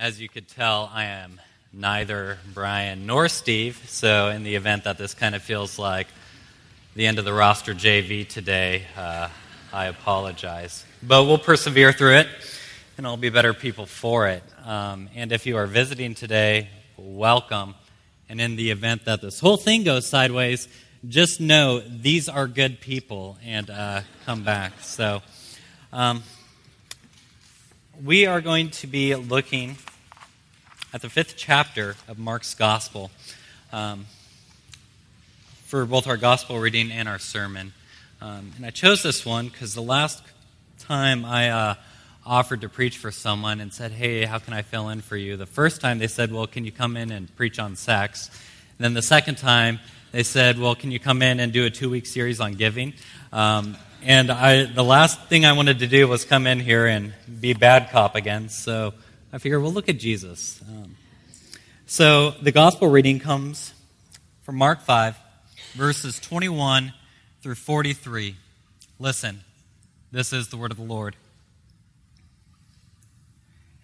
As you could tell, I am neither Brian nor Steve, so in the event that this kind of feels like the end of the roster JV today, uh, I apologize. But we'll persevere through it, and I'll be better people for it. Um, and if you are visiting today, welcome. And in the event that this whole thing goes sideways, just know these are good people and uh, come back. So, um, we are going to be looking at the fifth chapter of Mark's Gospel um, for both our Gospel reading and our sermon. Um, and I chose this one because the last time I uh, offered to preach for someone and said, Hey, how can I fill in for you? The first time they said, Well, can you come in and preach on sex? And then the second time they said, Well, can you come in and do a two week series on giving? Um, and I, the last thing I wanted to do was come in here and be bad cop again. So I figured, well, look at Jesus. Um, so the gospel reading comes from Mark 5, verses 21 through 43. Listen, this is the word of the Lord.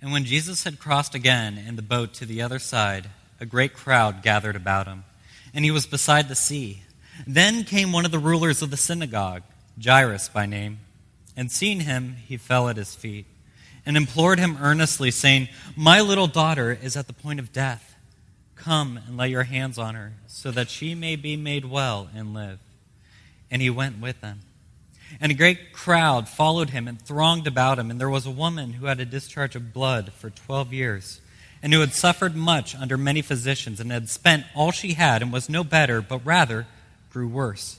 And when Jesus had crossed again in the boat to the other side, a great crowd gathered about him, and he was beside the sea. Then came one of the rulers of the synagogue, Jairus by name, and seeing him, he fell at his feet and implored him earnestly, saying, My little daughter is at the point of death. Come and lay your hands on her, so that she may be made well and live. And he went with them. And a great crowd followed him and thronged about him. And there was a woman who had a discharge of blood for twelve years, and who had suffered much under many physicians, and had spent all she had, and was no better, but rather grew worse.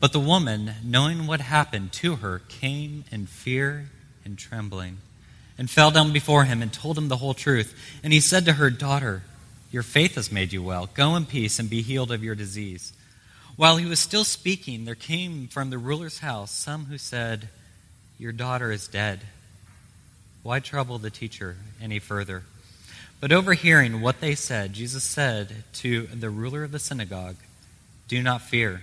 But the woman, knowing what happened to her, came in fear and trembling, and fell down before him and told him the whole truth. And he said to her, Daughter, your faith has made you well. Go in peace and be healed of your disease. While he was still speaking, there came from the ruler's house some who said, Your daughter is dead. Why trouble the teacher any further? But overhearing what they said, Jesus said to the ruler of the synagogue, Do not fear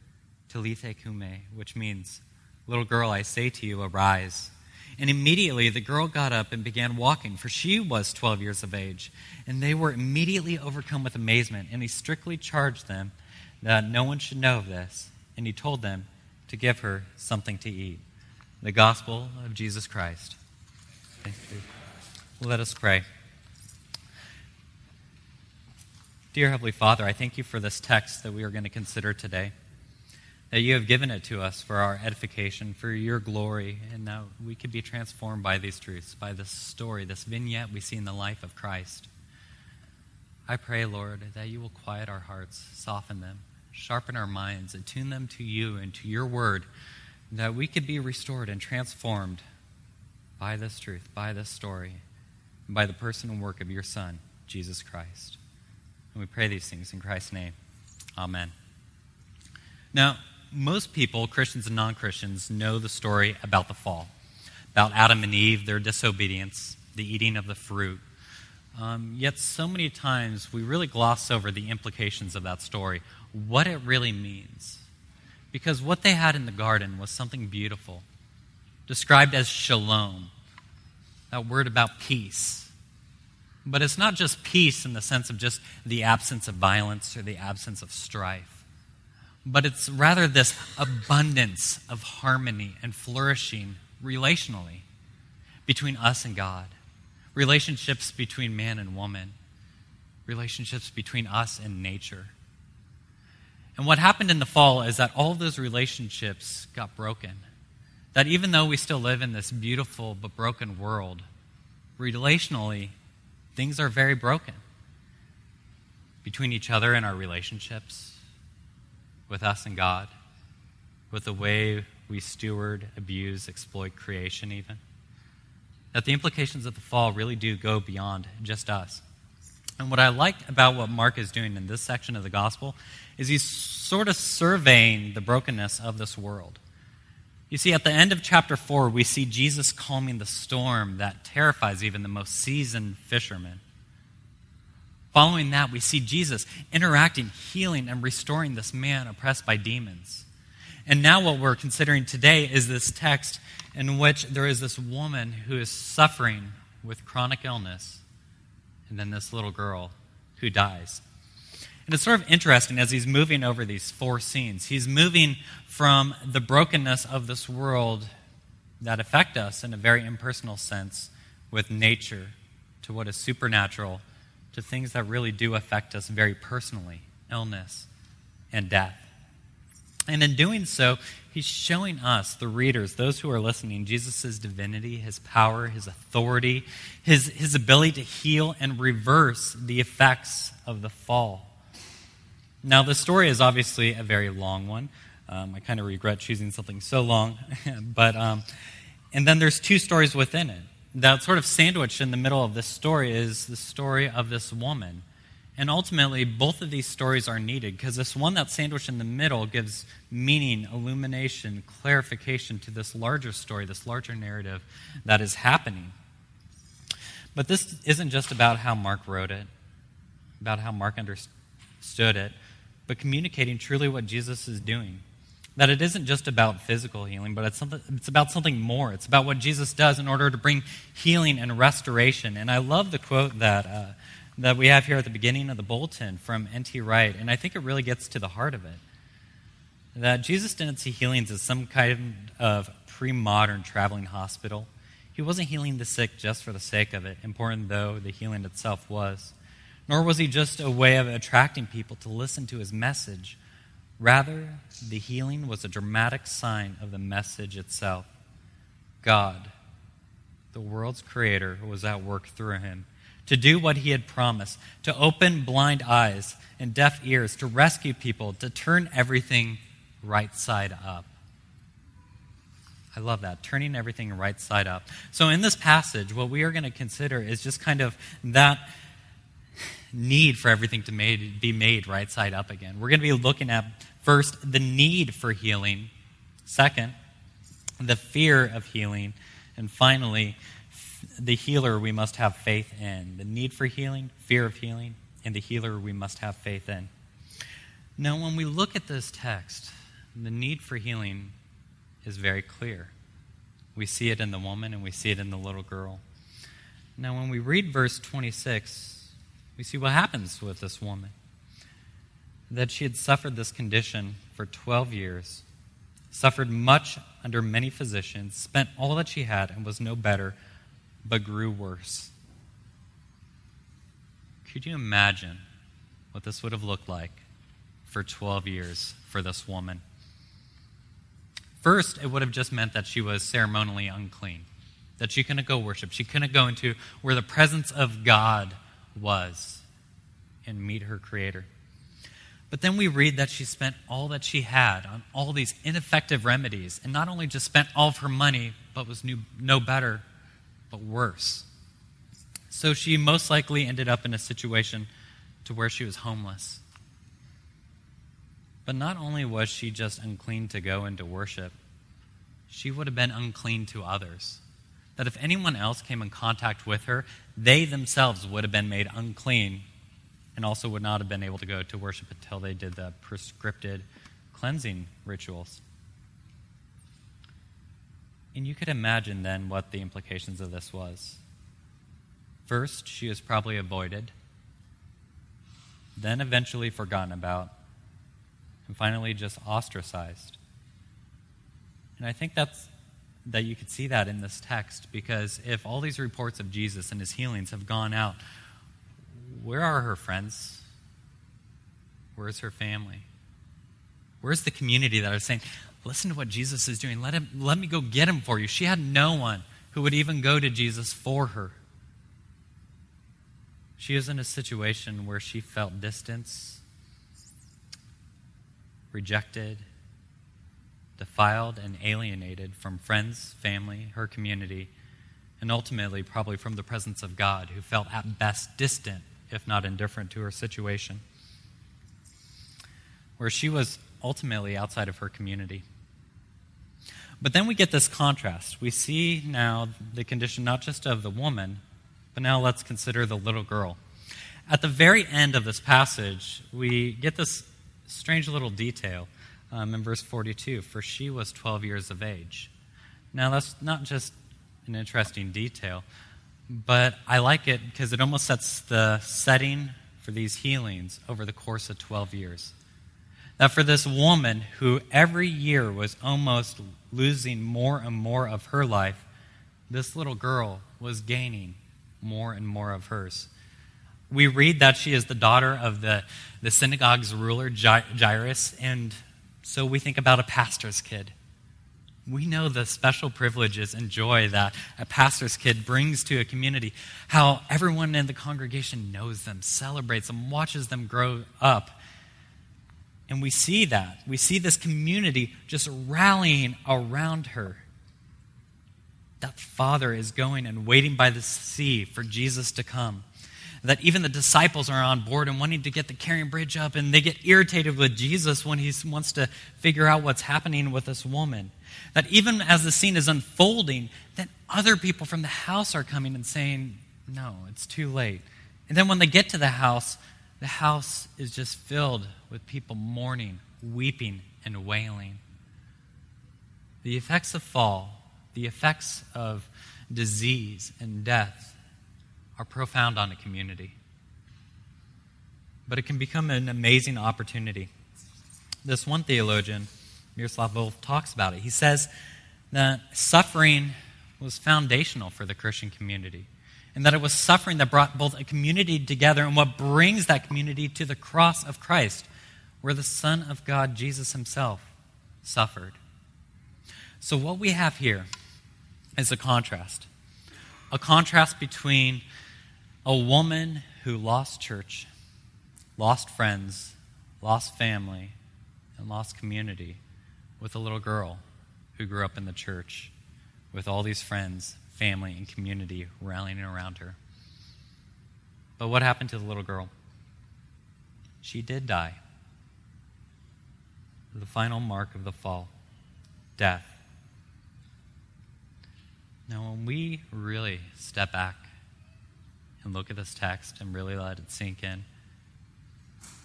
Talitha cumi, which means, Little girl, I say to you, arise. And immediately the girl got up and began walking, for she was 12 years of age. And they were immediately overcome with amazement. And he strictly charged them that no one should know of this. And he told them to give her something to eat. The gospel of Jesus Christ. Let us pray. Dear Heavenly Father, I thank you for this text that we are going to consider today that you have given it to us for our edification, for your glory, and that we could be transformed by these truths, by this story, this vignette we see in the life of Christ. I pray, Lord, that you will quiet our hearts, soften them, sharpen our minds, attune them to you and to your word, that we could be restored and transformed by this truth, by this story, and by the person and work of your Son, Jesus Christ. And we pray these things in Christ's name. Amen. Now, most people, Christians and non Christians, know the story about the fall, about Adam and Eve, their disobedience, the eating of the fruit. Um, yet, so many times we really gloss over the implications of that story, what it really means. Because what they had in the garden was something beautiful, described as shalom, that word about peace. But it's not just peace in the sense of just the absence of violence or the absence of strife but it's rather this abundance of harmony and flourishing relationally between us and God, relationships between man and woman, relationships between us and nature. And what happened in the fall is that all those relationships got broken. That even though we still live in this beautiful but broken world, relationally, things are very broken between each other and our relationships, with us and God, with the way we steward, abuse, exploit creation, even. That the implications of the fall really do go beyond just us. And what I like about what Mark is doing in this section of the gospel is he's sort of surveying the brokenness of this world. You see, at the end of chapter 4, we see Jesus calming the storm that terrifies even the most seasoned fishermen. Following that, we see Jesus interacting, healing, and restoring this man oppressed by demons. And now, what we're considering today is this text in which there is this woman who is suffering with chronic illness, and then this little girl who dies. And it's sort of interesting as he's moving over these four scenes. He's moving from the brokenness of this world that affect us in a very impersonal sense with nature to what is supernatural to things that really do affect us very personally illness and death. And in doing so, he's showing us, the readers, those who are listening, Jesus' divinity, his power, his authority, his, his ability to heal and reverse the effects of the fall. Now, the story is obviously a very long one. Um, I kind of regret choosing something so long. but, um, and then there's two stories within it that sort of sandwiched in the middle of this story is the story of this woman. And ultimately, both of these stories are needed because this one that's sandwiched in the middle gives meaning, illumination, clarification to this larger story, this larger narrative that is happening. But this isn't just about how Mark wrote it, about how Mark understood it, but communicating truly what Jesus is doing. That it isn't just about physical healing, but it's, something, it's about something more. It's about what Jesus does in order to bring healing and restoration. And I love the quote that, uh, that we have here at the beginning of the bulletin from N.T. Wright, and I think it really gets to the heart of it. That Jesus didn't see healings as some kind of pre modern traveling hospital. He wasn't healing the sick just for the sake of it, important though the healing itself was. Nor was he just a way of attracting people to listen to his message Rather, the healing was a dramatic sign of the message itself. God, the world's creator, was at work through him to do what he had promised, to open blind eyes and deaf ears, to rescue people, to turn everything right side up. I love that, turning everything right side up. So, in this passage, what we are going to consider is just kind of that need for everything to made, be made right side up again. We're going to be looking at First, the need for healing. Second, the fear of healing. And finally, the healer we must have faith in. The need for healing, fear of healing, and the healer we must have faith in. Now, when we look at this text, the need for healing is very clear. We see it in the woman and we see it in the little girl. Now, when we read verse 26, we see what happens with this woman that she had suffered this condition for 12 years, suffered much under many physicians, spent all that she had, and was no better, but grew worse. Could you imagine what this would have looked like for 12 years for this woman? First, it would have just meant that she was ceremonially unclean, that she couldn't go worship. She couldn't go into where the presence of God was and meet her Creator. But then we read that she spent all that she had on all these ineffective remedies, and not only just spent all of her money, but was new, no better, but worse. So she most likely ended up in a situation to where she was homeless. But not only was she just unclean to go into worship, she would have been unclean to others. That if anyone else came in contact with her, they themselves would have been made unclean and also would not have been able to go to worship until they did the prescripted cleansing rituals. And you could imagine then what the implications of this was. First, she is probably avoided, then eventually forgotten about, and finally just ostracized. And I think that's that you could see that in this text because if all these reports of Jesus and his healings have gone out, where are her friends? Where's her family? Where's the community that is saying, listen to what Jesus is doing? Let, him, let me go get him for you. She had no one who would even go to Jesus for her. She was in a situation where she felt distance, rejected, defiled, and alienated from friends, family, her community, and ultimately probably from the presence of God, who felt at best distant, if not indifferent, to her situation. Where she was ultimately outside of her community. But then we get this contrast. We see now the condition not just of the woman, but now let's consider the little girl. At the very end of this passage, we get this strange little detail um, in verse 42 for she was 12 years of age. Now, that's not just an interesting detail, but I like it because it almost sets the setting for these healings over the course of 12 years. That for this woman who every year was almost losing more and more of her life, this little girl was gaining more and more of hers. We read that she is the daughter of the, the synagogue's ruler, Jairus, and so we think about a pastor's kid. We know the special privileges and joy that a pastor's kid brings to a community, how everyone in the congregation knows them, celebrates them, watches them grow up. And we see that. We see this community just rallying around her. That father is going and waiting by the sea for Jesus to come that even the disciples are on board and wanting to get the carrying bridge up, and they get irritated with Jesus when he wants to figure out what's happening with this woman. That even as the scene is unfolding, that other people from the house are coming and saying, No, it's too late. And then when they get to the house, the house is just filled with people mourning, weeping, and wailing. The effects of fall, the effects of disease and death, are profound on a community. But it can become an amazing opportunity. This one theologian, Miroslav Volf, talks about it. He says that suffering was foundational for the Christian community, and that it was suffering that brought both a community together and what brings that community to the cross of Christ, where the Son of God, Jesus Himself, suffered. So, what we have here is a contrast a contrast between a woman who lost church, lost friends, lost family, and lost community with a little girl who grew up in the church with all these friends, family, and community rallying around her. But what happened to the little girl? She did die. The final mark of the fall death. Now, when we really step back and look at this text and really let it sink in,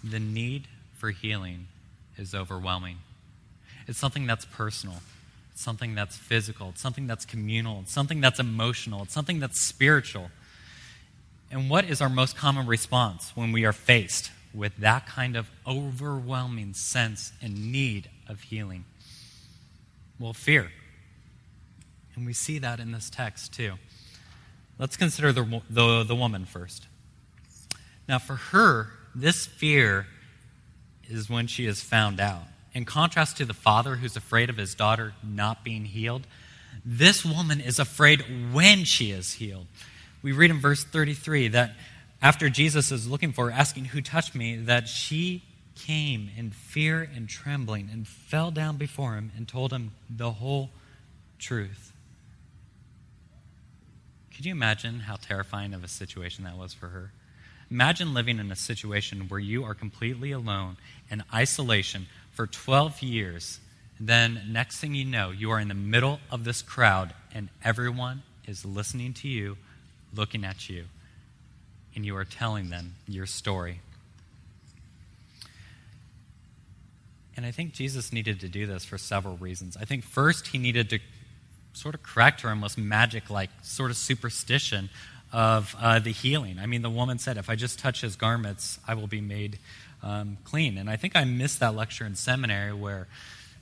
the need for healing is overwhelming. It's something that's personal, it's something that's physical, it's something that's communal, it's something that's emotional, it's something that's spiritual. And what is our most common response when we are faced with that kind of overwhelming sense and need of healing? Well, fear. And we see that in this text too. Let's consider the, the, the woman first. Now, for her, this fear is when she is found out. In contrast to the father who's afraid of his daughter not being healed, this woman is afraid when she is healed. We read in verse 33 that after Jesus is looking for her, asking, Who touched me? that she came in fear and trembling and fell down before him and told him the whole truth. Could you imagine how terrifying of a situation that was for her? Imagine living in a situation where you are completely alone in isolation for 12 years. Then, next thing you know, you are in the middle of this crowd and everyone is listening to you, looking at you, and you are telling them your story. And I think Jesus needed to do this for several reasons. I think first, he needed to sort of correct her almost magic like sort of superstition of uh, the healing. I mean, the woman said, If I just touch his garments, I will be made um, clean. And I think I missed that lecture in seminary where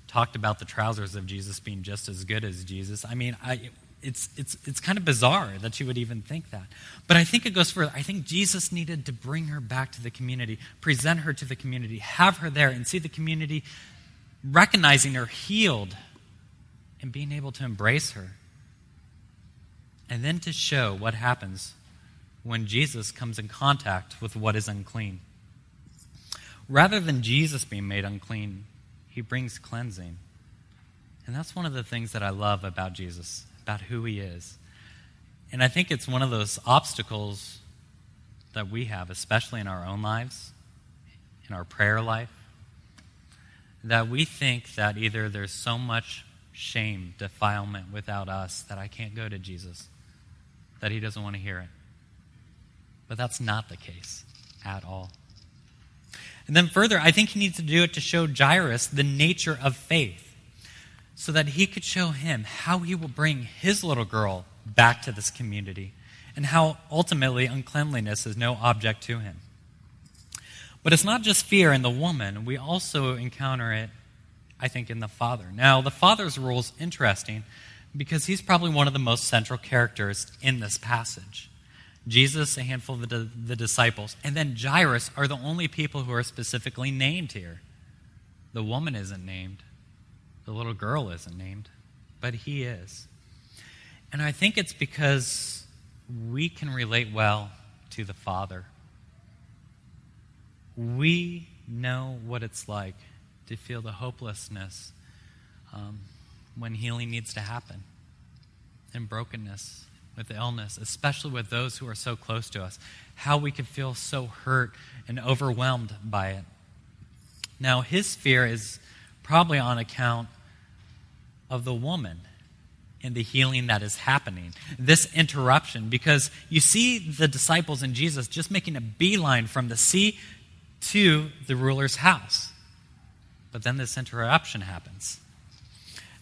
talked about the trousers of Jesus being just as good as Jesus. I mean, I, it's, it's, it's kind of bizarre that she would even think that. But I think it goes further. I think Jesus needed to bring her back to the community, present her to the community, have her there, and see the community recognizing her healed and being able to embrace her. And then to show what happens when Jesus comes in contact with what is unclean. Rather than Jesus being made unclean, he brings cleansing. And that's one of the things that I love about Jesus about who he is. And I think it's one of those obstacles that we have, especially in our own lives, in our prayer life, that we think that either there's so much shame, defilement without us that I can't go to Jesus, that he doesn't want to hear it. But that's not the case at all. And then further, I think he needs to do it to show Jairus the nature of faith so that he could show him how he will bring his little girl back to this community and how ultimately uncleanliness is no object to him. But it's not just fear in the woman, we also encounter it, I think, in the father. Now, the father's role is interesting because he's probably one of the most central characters in this passage. Jesus, a handful of the, the disciples, and then Jairus are the only people who are specifically named here. The woman isn't named. The little girl isn't named, but he is. And I think it's because we can relate well to the Father. We know what it's like to feel the hopelessness um, when healing needs to happen, and brokenness with illness, especially with those who are so close to us, how we can feel so hurt and overwhelmed by it. Now, his fear is probably on account of the woman and the healing that is happening. This interruption, because you see the disciples and Jesus just making a beeline from the sea to the ruler's house. But then this interruption happens.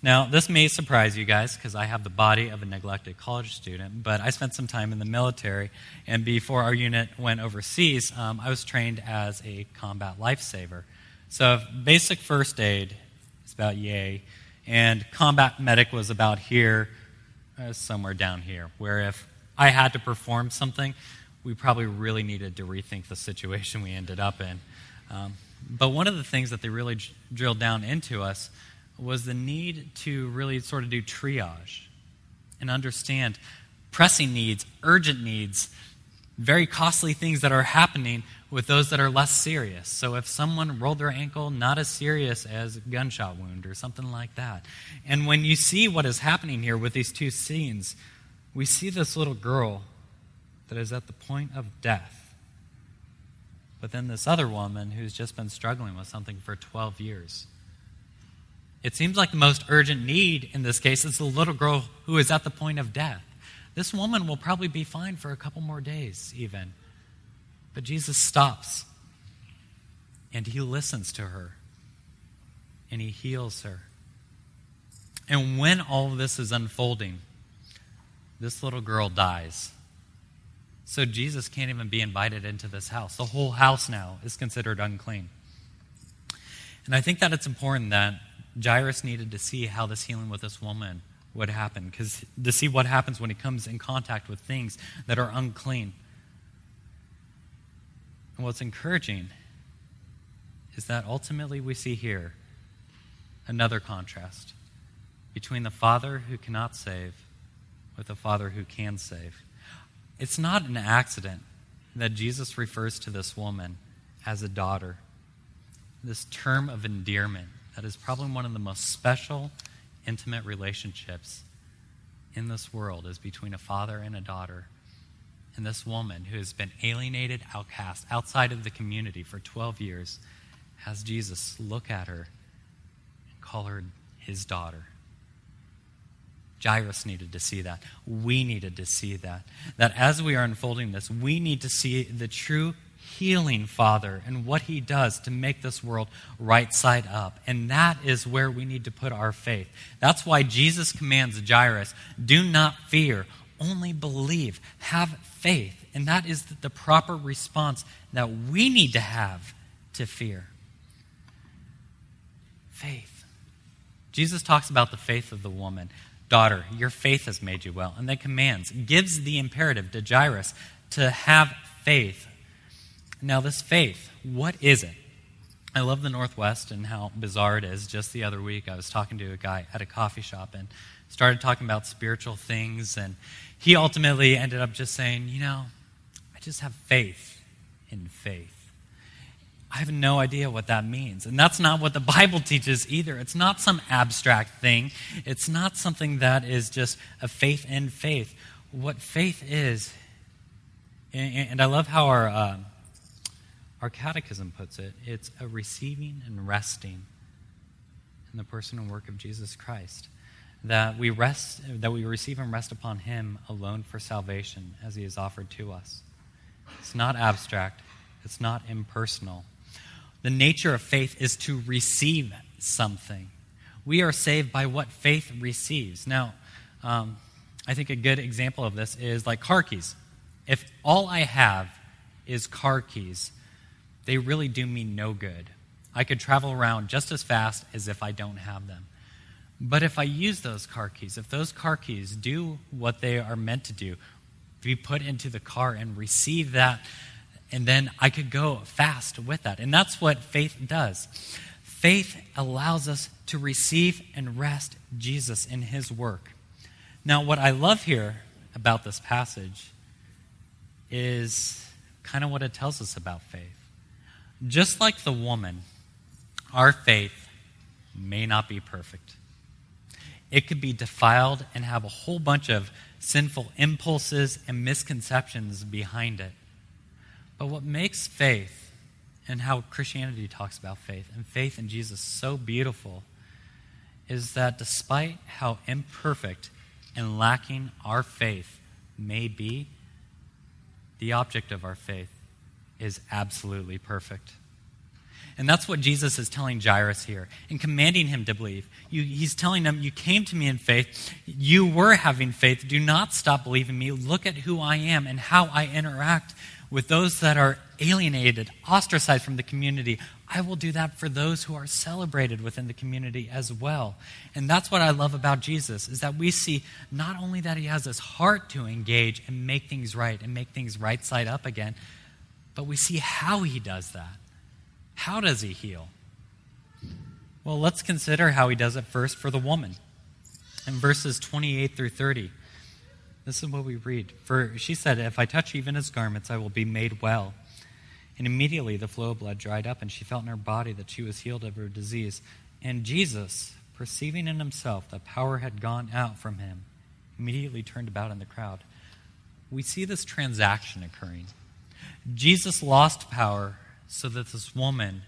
Now, this may surprise you guys because I have the body of a neglected college student, but I spent some time in the military, and before our unit went overseas, um, I was trained as a combat lifesaver. So, basic first aid is about yay and combat medic was about here, uh, somewhere down here, where if I had to perform something, we probably really needed to rethink the situation we ended up in. Um, but one of the things that they really j- drilled down into us was the need to really sort of do triage and understand pressing needs, urgent needs, very costly things that are happening with those that are less serious. So if someone rolled their ankle, not as serious as a gunshot wound or something like that. And when you see what is happening here with these two scenes, we see this little girl that is at the point of death. But then this other woman who's just been struggling with something for 12 years. It seems like the most urgent need in this case is the little girl who is at the point of death. This woman will probably be fine for a couple more days, even. But Jesus stops and he listens to her and he heals her. And when all this is unfolding, this little girl dies. So Jesus can't even be invited into this house. The whole house now is considered unclean. And I think that it's important that Jairus needed to see how this healing with this woman would happen, because to see what happens when he comes in contact with things that are unclean. And what's encouraging is that ultimately we see here another contrast between the Father who cannot save with the Father who can save. It's not an accident that Jesus refers to this woman as a daughter. This term of endearment that is probably one of the most special intimate relationships in this world is between a father and a daughter. And this woman who has been alienated, outcast, outside of the community for 12 years, has Jesus look at her and call her his daughter. Jairus needed to see that. We needed to see that. That as we are unfolding this, we need to see the true healing Father and what He does to make this world right side up. And that is where we need to put our faith. That's why Jesus commands Jairus do not fear, only believe, have faith. And that is the proper response that we need to have to fear. Faith. Jesus talks about the faith of the woman. Daughter, your faith has made you well. And then commands, gives the imperative to Jairus to have faith. Now, this faith, what is it? I love the Northwest and how bizarre it is. Just the other week, I was talking to a guy at a coffee shop and started talking about spiritual things. And he ultimately ended up just saying, You know, I just have faith in faith. I have no idea what that means. And that's not what the Bible teaches either. It's not some abstract thing, it's not something that is just a faith in faith. What faith is, and I love how our, uh, our catechism puts it it's a receiving and resting in the person and work of Jesus Christ. That we rest, that we receive and rest upon Him alone for salvation as He is offered to us. It's not abstract, it's not impersonal the nature of faith is to receive something. We are saved by what faith receives. Now, um, I think a good example of this is like car keys. If all I have is car keys, they really do me no good. I could travel around just as fast as if I don't have them. But if I use those car keys, if those car keys do what they are meant to do, be put into the car and receive that and then I could go fast with that. And that's what faith does. Faith allows us to receive and rest Jesus in his work. Now, what I love here about this passage is kind of what it tells us about faith. Just like the woman, our faith may not be perfect. It could be defiled and have a whole bunch of sinful impulses and misconceptions behind it. But what makes faith and how Christianity talks about faith and faith in Jesus so beautiful is that despite how imperfect and lacking our faith may be, the object of our faith is absolutely perfect. And that's what Jesus is telling Jairus here and commanding him to believe. You, he's telling him, You came to me in faith. You were having faith. Do not stop believing me. Look at who I am and how I interact with those that are alienated, ostracized from the community. I will do that for those who are celebrated within the community as well. And that's what I love about Jesus is that we see not only that he has this heart to engage and make things right and make things right side up again, but we see how he does that. How does he heal? Well, let's consider how he does it first for the woman. In verses 28 through 30, this is what we read. For she said, If I touch even his garments, I will be made well. And immediately the flow of blood dried up, and she felt in her body that she was healed of her disease. And Jesus, perceiving in himself that power had gone out from him, immediately turned about in the crowd. We see this transaction occurring. Jesus lost power so that this woman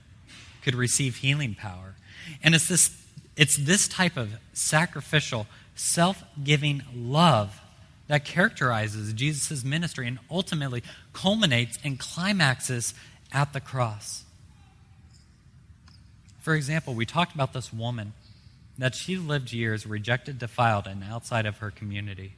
could receive healing power. And it's this, it's this type of sacrificial, self giving love that characterizes Jesus' ministry and ultimately culminates and climaxes at the cross. For example, we talked about this woman that she lived years rejected, defiled, and outside of her community.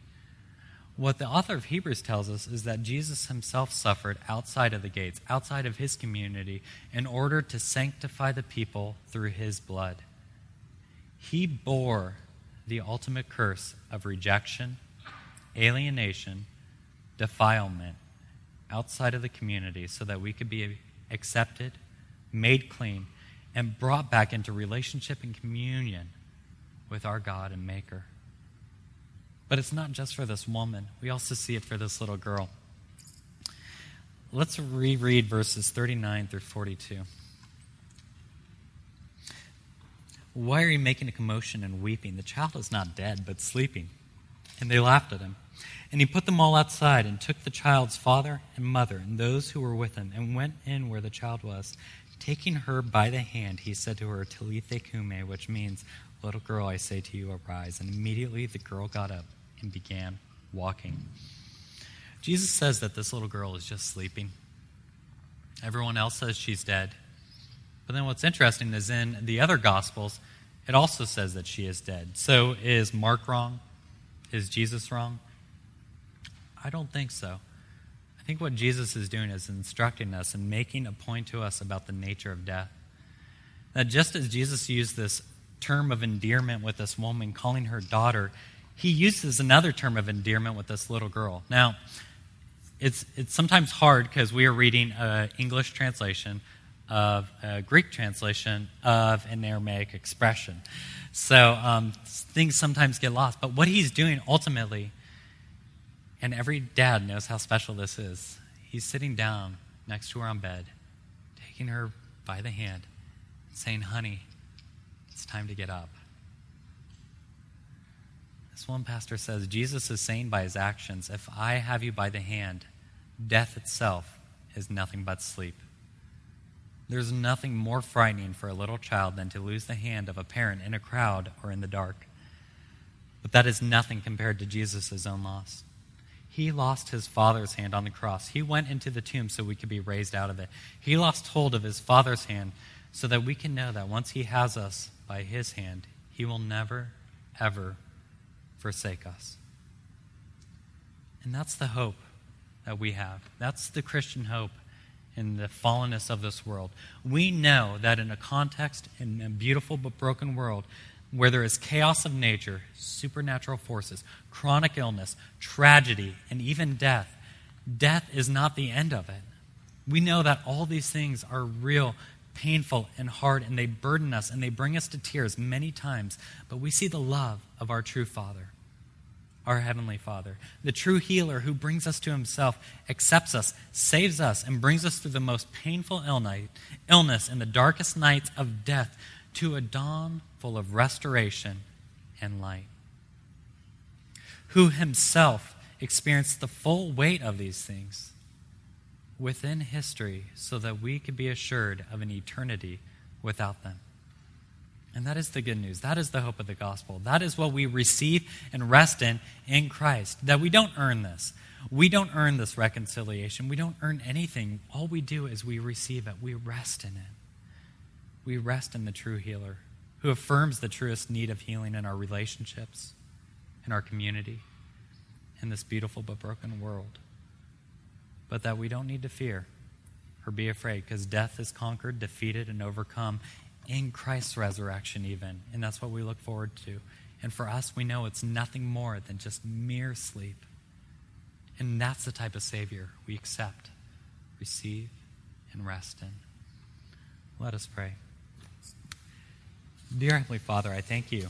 What the author of Hebrews tells us is that Jesus himself suffered outside of the gates, outside of his community, in order to sanctify the people through his blood. He bore the ultimate curse of rejection alienation, defilement outside of the community so that we could be accepted, made clean, and brought back into relationship and communion with our God and Maker. But it's not just for this woman, we also see it for this little girl. Let's reread verses 39 through 42. Why are you making a commotion and weeping? The child is not dead, but sleeping. And they laughed at him. And he put them all outside and took the child's father and mother and those who were with him and went in where the child was. Taking her by the hand, he said to her, Talitha cumi, which means, Little girl, I say to you, arise. And immediately the girl got up and began walking. Jesus says that this little girl is just sleeping. Everyone else says she's dead. But then what's interesting is in the other Gospels, it also says that she is dead. So is Mark wrong? Is Jesus wrong? I don't think so. I think what Jesus is doing is instructing us and making a point to us about the nature of death. That just as Jesus used this term of endearment with this woman, calling her daughter, he uses another term of endearment with this little girl. Now, it's, it's sometimes hard because we are reading an English translation of a Greek translation of an Aramaic expression. So um, things sometimes get lost. But what he's doing ultimately, and every dad knows how special this is, he's sitting down next to her on bed, taking her by the hand, and saying, Honey, it's time to get up. This one pastor says Jesus is saying by his actions, If I have you by the hand, death itself is nothing but sleep. There's nothing more frightening for a little child than to lose the hand of a parent in a crowd or in the dark. But that is nothing compared to Jesus' own loss. He lost his father's hand on the cross. He went into the tomb so we could be raised out of it. He lost hold of his father's hand so that we can know that once he has us by his hand, he will never, ever forsake us. And that's the hope that we have. That's the Christian hope in the fallenness of this world. We know that in a context, in a beautiful but broken world, where there is chaos of nature, supernatural forces, chronic illness, tragedy, and even death, death is not the end of it. We know that all these things are real, painful, and hard, and they burden us and they bring us to tears many times, but we see the love of our true Father our Heavenly Father. The true healer who brings us to Himself, accepts us, saves us, and brings us through the most painful illness in the darkest nights of death to a dawn full of restoration and light. Who Himself experienced the full weight of these things within history so that we could be assured of an eternity without them. And that is the good news. That is the hope of the gospel. That is what we receive and rest in in Christ. That we don't earn this. We don't earn this reconciliation. We don't earn anything. All we do is we receive it. We rest in it. We rest in the true healer who affirms the truest need of healing in our relationships, in our community, in this beautiful but broken world. But that we don't need to fear or be afraid because death is conquered, defeated, and overcome in Christ's resurrection, even. And that's what we look forward to. And for us, we know it's nothing more than just mere sleep. And that's the type of Savior we accept, receive, and rest in. Let us pray. Dear Heavenly Father, I thank you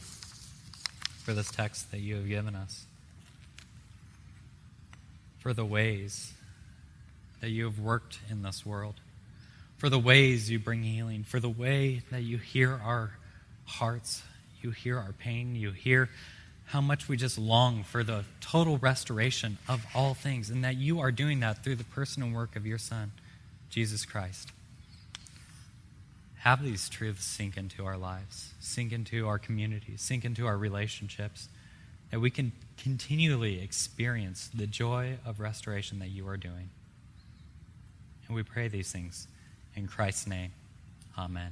for this text that you have given us, for the ways that you have worked in this world for the ways you bring healing, for the way that you hear our hearts, you hear our pain, you hear how much we just long for the total restoration of all things, and that you are doing that through the person and work of your Son, Jesus Christ. Have these truths sink into our lives, sink into our communities, sink into our relationships, that we can continually experience the joy of restoration that you are doing. And we pray these things in Christ's name, amen.